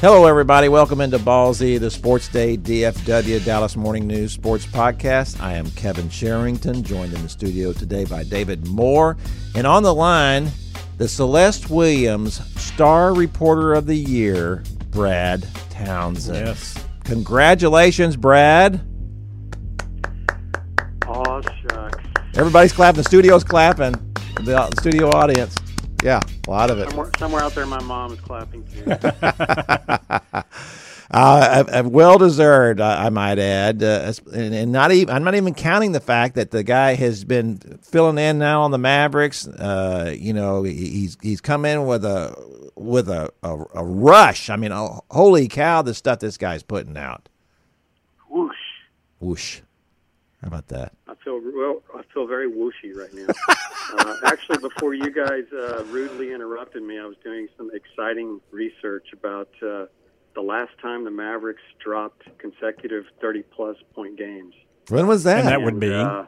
Hello, everybody. Welcome into Ballsy, the Sports Day DFW Dallas Morning News Sports Podcast. I am Kevin Sherrington, joined in the studio today by David Moore. And on the line, the Celeste Williams Star Reporter of the Year, Brad Townsend. Yes. Congratulations, Brad. Aw, shucks. Everybody's clapping. The studio's clapping. The studio audience. Yeah, a lot of it. Somewhere, somewhere out there, my mom is clapping too. Uh, well deserved, I, might add, uh, and, and, not even I'm not even counting the fact that the guy has been filling in now on the Mavericks. Uh, you know, he's he's come in with a with a, a, a rush. I mean, oh, holy cow, the stuff this guy's putting out. Whoosh. Whoosh. How about that? I feel well. I feel very whooshy right now. uh, actually, before you guys uh, rudely interrupted me, I was doing some exciting research about uh, the last time the Mavericks dropped consecutive thirty-plus point games. When was that? And that would be. Uh,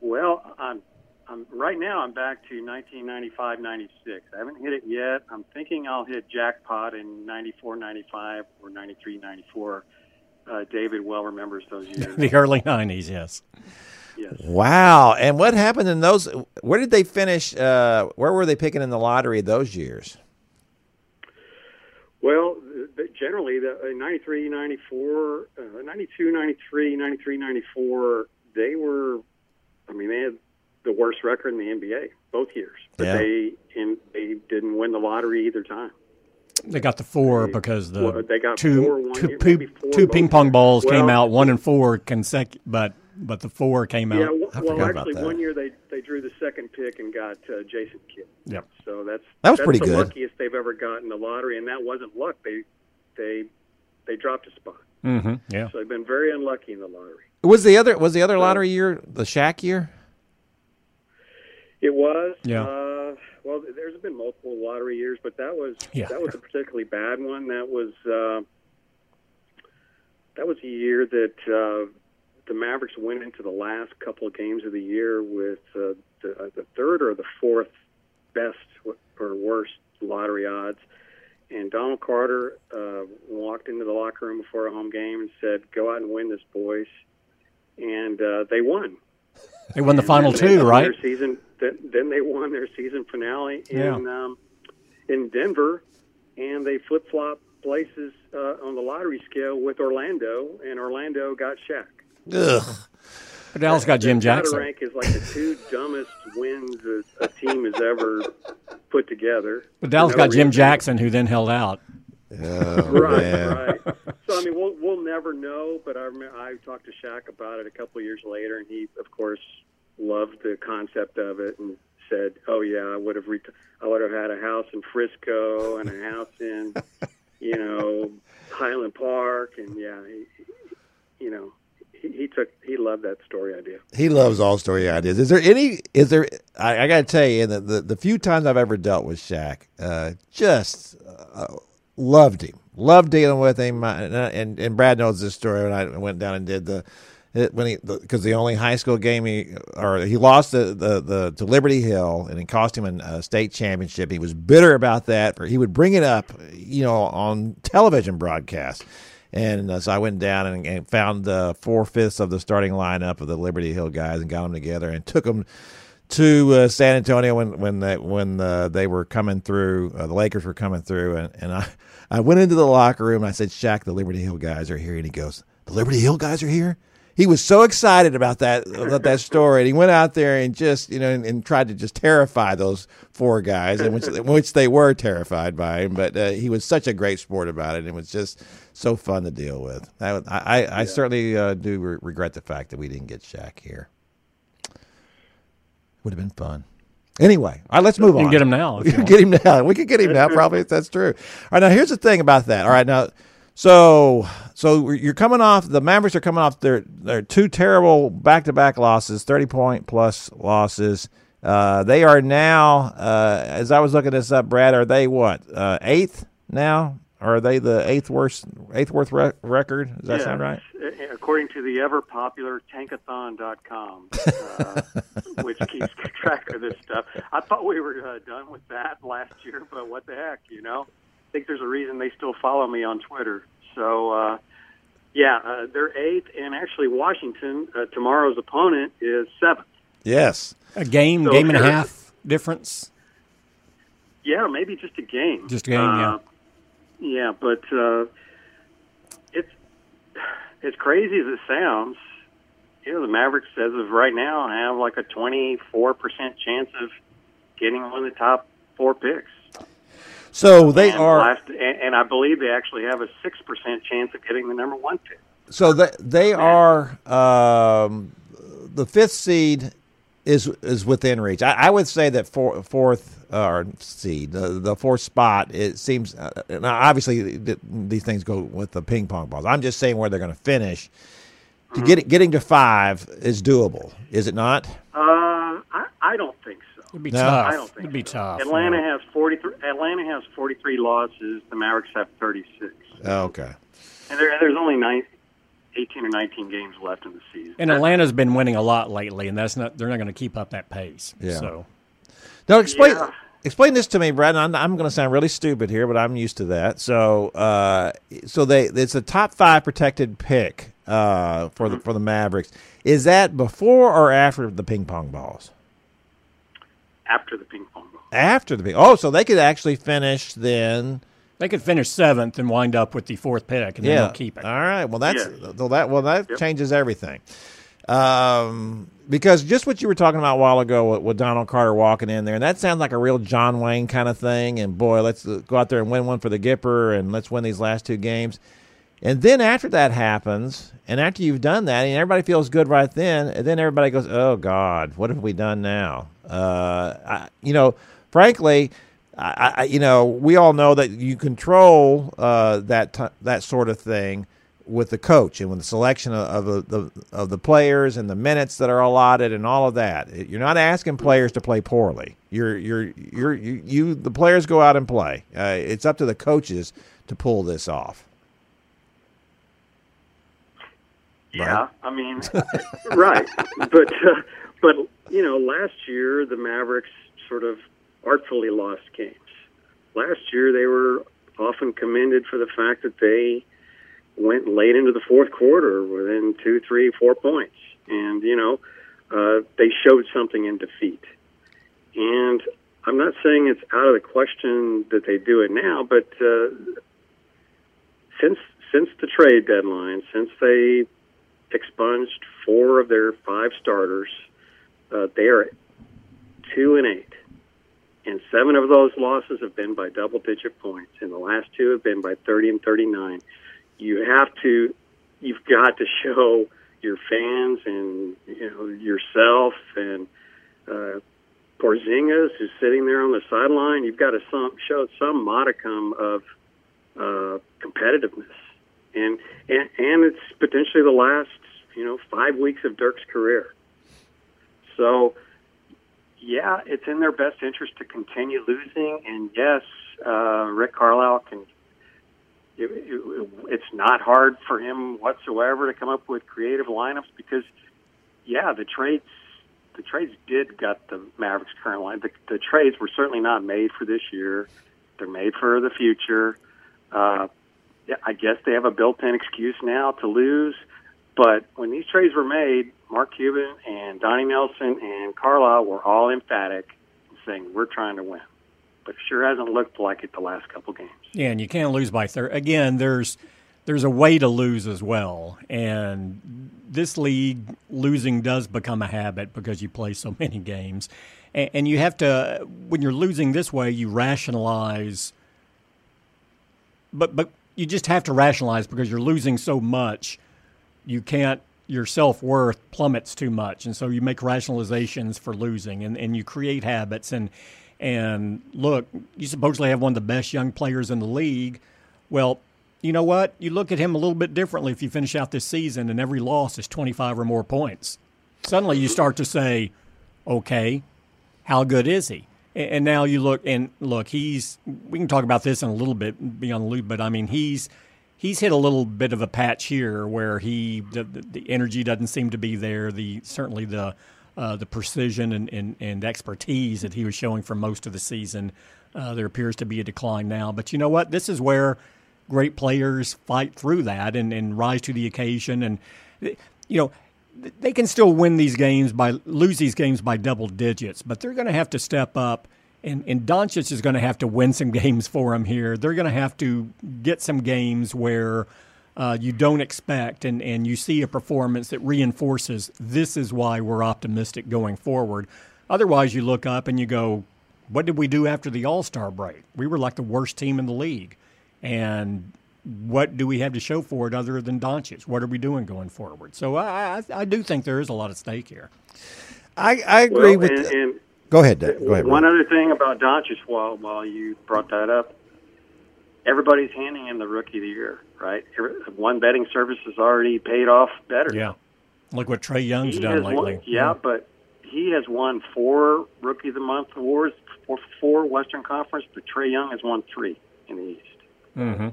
well, I'm, I'm right now. I'm back to 1995, 96. I haven't hit it yet. I'm thinking I'll hit jackpot in 94, 95, or 93, 94. Uh, David well remembers those years. the early 90s, yes. yes. Wow. And what happened in those? Where did they finish? Uh, where were they picking in the lottery those years? Well, generally, the uh, 93, 94, uh, 92, 93, 93, 94, they were, I mean, they had the worst record in the NBA both years. But Yeah. they in, they didn't win the lottery either time. They got the four They- because the well, they got two, four one two, year, two- two ping pong years. balls came out one and four consecutive, but but the four came out. Yeah, w- I well, forgot about actually, that. one year they, they drew the second pick and got uh, Jason Kidd. Yep. So that's That was that's pretty the good. luckiest they've ever gotten the lottery, and that wasn't luck. They they they dropped a spot. Mm-hmm. Yeah. So they've been very unlucky in the lottery. Was the other was the other lottery year the Shaq year? It was. Yeah. Uh, well, there's been multiple lottery years, but that was Yeah. that was a particularly bad one. That was uh, that was a year that uh, the Mavericks went into the last couple of games of the year with uh, the, uh, the third or the fourth best or worst lottery odds. And Donald Carter uh, walked into the locker room before a home game and said, "Go out and win this, boys." And uh, they won. They won the final And two, right? Their season. Then, then they won their season finale in Yeah. um, in Denver, and they flip flop places uh, on the lottery scale with Orlando, and Orlando got Shaq. Ugh. But Dallas got Jim That Jackson. rank is like the two dumbest wins a, a team has ever put together. But Dallas no got Jim. Jackson, who then held out. Oh, Right, man. right. So I mean, we'll we'll never know. But I remember I talked to Shaq about it a couple of years later, and he, of course, loved the concept of it and said, "Oh yeah, I would have ret- I would have had a house in Frisco and a house in, you know, Highland Park, and yeah, he, you know." He, he took. He loved that story idea. He loves all story ideas. Is there any? Is there? I, I got to tell you, the, the the few times I've ever dealt with Shaq, uh, just uh, loved him. Loved dealing with him. And, and and Brad knows this story. When I went down and did the. It, when he because the, only high school game he or he lost the, the, the to Liberty Hill and it cost him a state championship. He was bitter about that. He would bring it up, you know, on television broadcasts. And uh, so I went down and, and found uh, four fifths of the starting lineup of the Liberty Hill guys and got them together and took them to uh, San Antonio when when they, when uh, they were coming through. Uh, the Lakers were coming through, and, and I I went into the locker room and I said, "Shaq, the Liberty Hill guys are here." And he goes, "The Liberty Hill guys are here." He was so excited about that about that story, and he went out there and just you know and, and tried to just terrify those four guys, in which, which they were terrified by him. But uh, he was such a great sport about it, and it was just so fun to deal with. I I, I certainly uh, do re- regret the fact that we didn't get Shaq here. Would have been fun. Anyway, all right, let's move You on. get him now. you can get him now. We can get him now. Probably if that's true. All right, now here's the thing about that. All right, now, so so you're coming off. The Mavericks are coming off their their two terrible back to back losses, thirty point plus losses. Uh, they are now, uh, as I was looking this up, Brad, are they what uh, eighth now? Are they the eighth worst eighth worst re- record? Does that sound right? According to the ever popular tankathon.com, uh, which keeps track of this stuff. I thought we were uh, done with that last year, but what the heck, you know? I think there's a reason they still follow me on Twitter. So, uh, yeah, uh, they're eighth, and actually, Washington, uh, tomorrow's opponent, is seventh. Yes. A game, So game and a half difference. Yeah, maybe just a game. Just a game, yeah. Uh, Yeah, but uh, it's as crazy as it sounds. You know, the Mavericks, as of right now, have like a twenty-four percent chance of getting one of the top four picks. So they and are. last, and, I believe they actually have a six percent chance of getting the number one pick. So they they are um, the fifth seed is is within reach. I, I would say that four, fourth uh, or seed, the, the fourth spot. It seems uh, now obviously th- these things go with the ping pong balls. I'm just saying where they're going to finish. To get getting to five is doable, is it not? Uh, I, I don't think so. It'd be No. tough. I don't think It'd be so. tough. Atlanta yeah. has forty-three. Atlanta has forty-three losses. The Mavericks have thirty-six. Oh, okay. And there, there's only nine, 18 or 19 games left in the season. And Atlanta's been winning a lot lately, and that's not. They're not going to keep up that pace. Yeah. So Now explain Yeah. explain this to me, Brad. I'm, I'm going to sound really stupid here, but I'm used to that. So, uh, so they it's a top five protected pick uh, for the for the Mavericks. Is that before or after the ping pong balls? After the ping pong ball. After the ping. Oh, so they could actually finish then. they could finish seventh and wind up with the fourth pick, and Yeah. they'll keep it. All right. Well, that's Yes. well that well that Yep. changes everything. Um, because just what you were talking about a while ago with, with Donald Carter walking in there, and that sounds like a real John Wayne kind of thing. And boy, let's uh, go out there and win one for the Gipper, and let's win these last two games. And then after that happens, and after you've done that, and everybody feels good right then, and then everybody goes, "Oh God, what have we done now?" Uh, I, you know, frankly, I, I, you know, we all know that you control uh, that t- that sort of thing with the coach and with the selection of, of the, of the players and the minutes that are allotted and all of that. You're not asking players to play poorly. You're you're you're you, you the players go out and play. Uh, it's up to the coaches to pull this off. Yeah, I mean, right. But uh, but you know, last year the Mavericks sort of artfully lost games. Last year they were often commended for the fact that they went late into the fourth quarter within two, three, four points, and you know, uh, they showed something in defeat. And I'm not saying it's out of the question that they do it now, but uh, since since the trade deadline, since they expunged four of their five starters. Uh, they are two and eight, and seven of those losses have been by double-digit points, and the last two have been by 30 and 39. You have to, you've got to show your fans and you know yourself and uh, Porzingis, who's sitting there on the sideline. You've got to some, show some modicum of uh, competitiveness and, and and it's potentially the last you know five weeks of Dirk's career. So, yeah, it's in their best interest to continue losing. And yes, uh, Rick Carlisle can. It, it, it's not hard for him whatsoever to come up with creative lineups because, yeah, the trades the trades did gut the Mavericks current line. The, the trades were certainly not made for this year. They're made for the future. Uh, I guess they have a built-in excuse now to lose. But when these trades were made, Mark Cuban and Donnie Nelson and Carlisle were all emphatic in saying we're trying to win. But it sure hasn't looked like it the last couple games. Yeah, and you can't lose by third. Again, there's there's a way to lose as well. And this league, losing does become a habit because you play so many games. And, and you have to, when you're losing this way, you rationalize. But, but you just have to rationalize because you're losing so much, you can't your self worth plummets too much, and so you make rationalizations for losing, and, and you create habits. and And look, you supposedly have one of the best young players in the league. Well, you know what? You look at him a little bit differently if you finish out this season, and every loss is twenty five or more points. Suddenly, you start to say, "Okay, how good is he?" And now you look and look. He's. We can talk about this in a little bit beyond the loop, but I mean, he's he's hit a little bit of a patch here where he the, the energy doesn't seem to be there. The certainly the uh, the precision and, and, and, expertise that he was showing for most of the season. Uh, there appears to be a decline now. But you know what? This is where great players fight through that and, and rise to the occasion. And, you know, they can still win these games by lose these games by double digits, but they're going to have to step up and, and Doncic is going to have to win some games for him here. They're going to have to get some games where uh, you don't expect, and, and you see a performance that reinforces this is why we're optimistic going forward. Otherwise, you look up and you go, what did we do after the All Star break? We were like the worst team in the league. And what do we have to show for it other than Doncic? What are we doing going forward? So I, I, I do think there is a lot of stake here. I, I agree well, with and, and Go ahead, Dave. Go ahead. One other thing about Doncic, while while you brought that up, everybody's handing him the Rookie of the Year, right? One betting service has already paid off better. Yeah, look what Trae Young's he done lately. Won, yeah, but he has won four Rookie of the Month awards for four Western Conference, but Trey Young has won three in the East. Mm-hmm.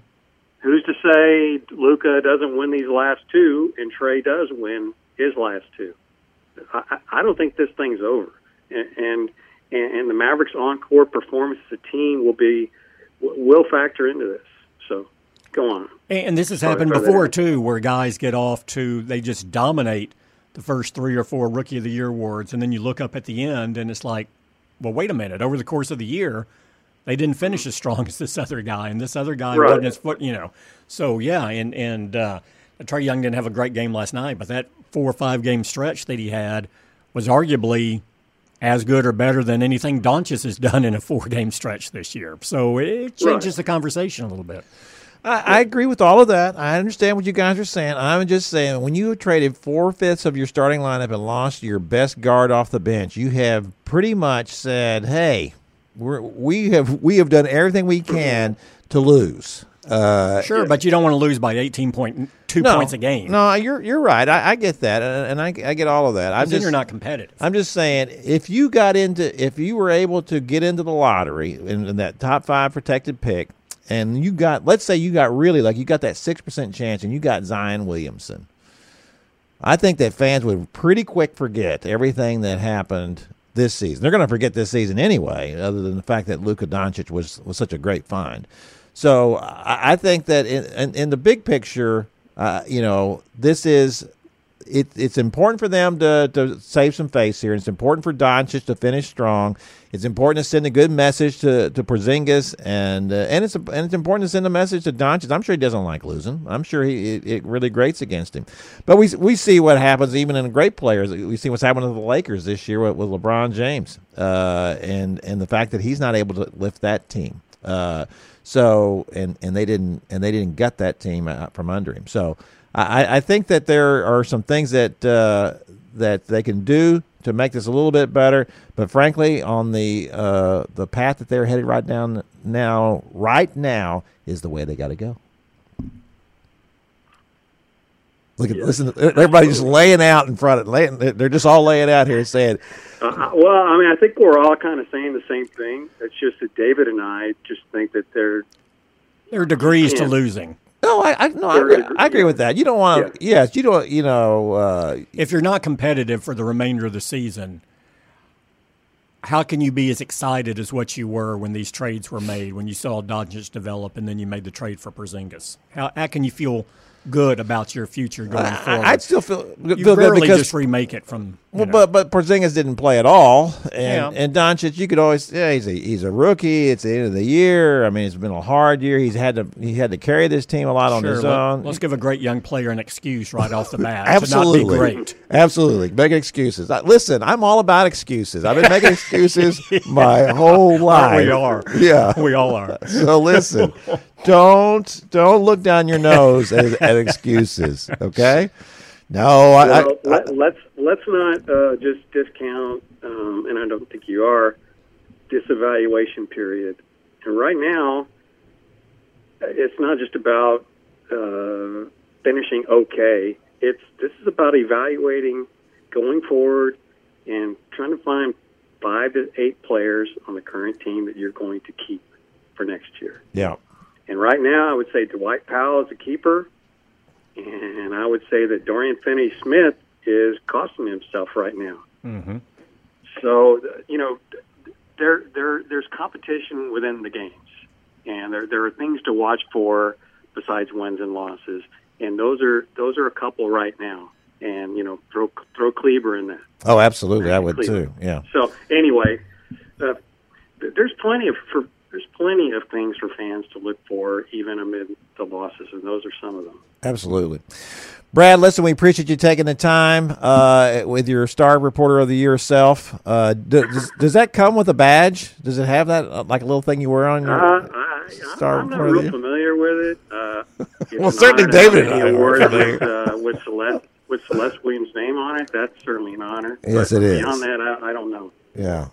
Who's to say Luka doesn't win these last two and Trey does win his last two? I, I don't think this thing's over and and, the Mavericks' on-court performance as a team will be will factor into this. So go on. And this has happened before too, where guys get off to they just dominate the first three or four Rookie of the Year awards, and then you look up at the end and it's like, well, wait a minute. Over the course of the year, they didn't finish as strong as this other guy, and this other guy right. wasn't his foot. You know, so yeah, and and uh, Trae Young didn't have a great game last night, but that four or five game stretch that he had was arguably as good or better than anything Doncic has done in a four game stretch this year. So it changes right. the conversation a little bit. I, I, agree with all of that. I understand what you guys are saying. I'm just saying when you have traded four fifths of your starting lineup and lost your best guard off the bench, you have pretty much said, "Hey, we're, we have we have done everything we can to lose." Uh, sure, but you don't want to lose by eighteen point two no, points a game. No, you're you're right. I, I get that, and I, I get all of that. I'm just, you're not competitive. I'm just saying, if you got into, if you were able to get into the lottery in, in that top five protected pick, and you got, let's say you got really like you got that six percent chance, and you got Zion Williamson. I think that fans would pretty quick forget everything that happened this season. They're going to forget this season anyway, other than the fact that Luka Doncic was was such a great find. So I, think that in, in, in, the big picture, uh, you know, this is it, it's important for them to, to save some face here. It's important for Doncic to finish strong. It's important to send a good message to to Porzingis, and uh, and it's and it's important to send a message to Doncic. I'm sure he doesn't like losing. I'm sure he it, it, really grates against him. But we we see what happens even in great players. We see what's happened to the Lakers this year with, with LeBron James, uh, and and the fact that he's not able to lift that team. Uh, so and and they didn't and they didn't gut that team from under him. So I, I think that there are some things that uh, that they can do to make this a little bit better. But frankly, on the uh, the path that they're headed right down now, right now is the way they got to go. Look at listen. Everybody's just laying out in front of. Laying, they're just all laying out here saying. Uh, uh, well, I mean, I think we're all kind of saying the same thing. It's just that David and I just think that they're there are degrees to losing. No, I, I no, I agree, I agree, with that. You don't want to. Yeah. Yes, you don't. You know, uh, if you're not competitive for the remainder of the season, how can you be as excited as what you were when these trades were made? When you saw Dodgers develop, and then you made the trade for Porzingis? How, how can you feel? Good about your future going forward. I, would still feel, you feel rarely good because just remake it from. Well, but but Porzingis didn't play at all, and Yeah. and Doncic, you could always yeah he's a he's a rookie. It's the end of the year. I mean, it's been a hard year. He's had to he had to carry this team a lot on his Sure, own. let, us give a great young player an excuse right off the bat Absolutely, to not be great. Absolutely, making excuses. I, listen, I'm all about excuses. I've been making excuses my whole life. We are. Yeah. We all are. So listen, don't don't look down your nose at, at excuses. Okay. No, I, I, Well, let, let's let's not uh, just discount, um, and I don't think you are, this evaluation period. And right now, it's not just about uh, finishing okay. It's this is about evaluating going forward and trying to find five to eight players on the current team that you're going to keep for next year. yeah. And right now, I would say Dwight Powell is a keeper, and I would say that Dorian Finney-Smith is costing himself right now. hmm So you know, there there there's competition within the games, and there there are things to watch for besides wins and losses, and those are those are a couple right now. And you know, throw throw Kleber in that. Oh, absolutely. I would Cleveland. too. Yeah. So anyway, uh, there's plenty of for, plenty of things for fans to look for, even amid the losses, and those are some of them. Absolutely. Brad, listen, we appreciate you taking the time uh, with your Star Reporter of the Year self. Uh, does, does that come with a badge? Does it have that, uh, like a little thing you wear on your. Uh, I, Star I'm, I'm not Reporter of the real familiar with it. Uh, Well, certainly David have and I are award familiar. with, uh, with Celeste with Celeste Williams' name on it. That's certainly an honor. Yes, But it is. Beyond that, I, I don't know. Yeah.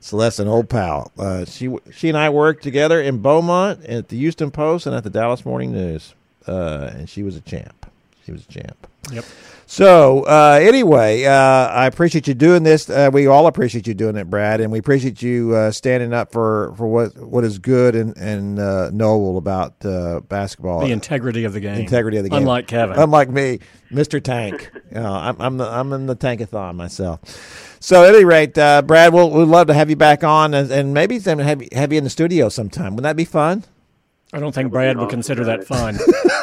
Celeste, an old pal. Uh, she she and I worked together in Beaumont at the Houston Post and at the Dallas Morning News, uh, and she was a champ. She was a champ. Yep. So uh, anyway, uh, I appreciate you doing this. Uh, we all appreciate you doing it, Brad, and we appreciate you uh, standing up for, for what what is good and and uh, noble about uh, basketball. The integrity of the game. Integrity of the game. Unlike Kevin. Unlike me, Mr. Tank. You know, I'm I'm, the, I'm in the tankathon myself. So at any rate, uh, Brad, we'll we'd love to have you back on and, and maybe have you, have you in the studio sometime. Wouldn't that be fun? I don't think Brad would consider that fun.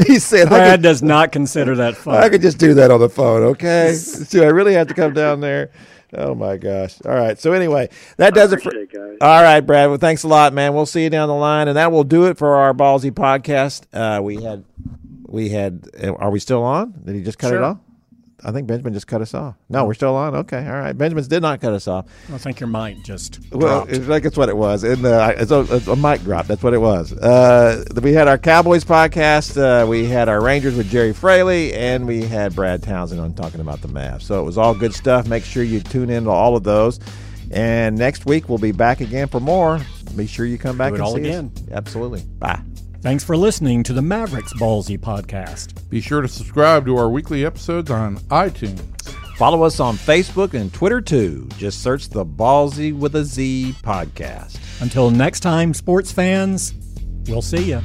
he said, I Brad could, does not consider that fun. I could just do that on the phone, okay? Do I really have to come down there? Oh my gosh! All right. So anyway, that does it for. It, guys. All right, Brad. Well, thanks a lot, man. We'll see you down the line, and that will do it for our ballsy podcast. Uh, we had, we had. uh, Are we still on? Did he just cut it off? I think Benjamin just cut us off. No, we're still on. Okay, all right. Benjamin's did not cut us off. I think your mic just Well, dropped. it's like it's what it was. And uh, it's, a, it's a mic drop. That's what it was. Uh, we had our Cowboys podcast. Uh, we had our Rangers with Gerry Fraley, and we had Brad Townsend on talking about the Mavs. So it was all good stuff. Make sure you tune in to all of those. And next week we'll be back again for more. Be sure you come back it and all see us. again. Absolutely. Bye. Thanks for listening to the Mavericks Ballsy podcast. Be sure to subscribe to our weekly episodes on iTunes. Follow us on Facebook and Twitter too. Just search the Ballsy with a Z podcast. Until next time, sports fans, we'll see you.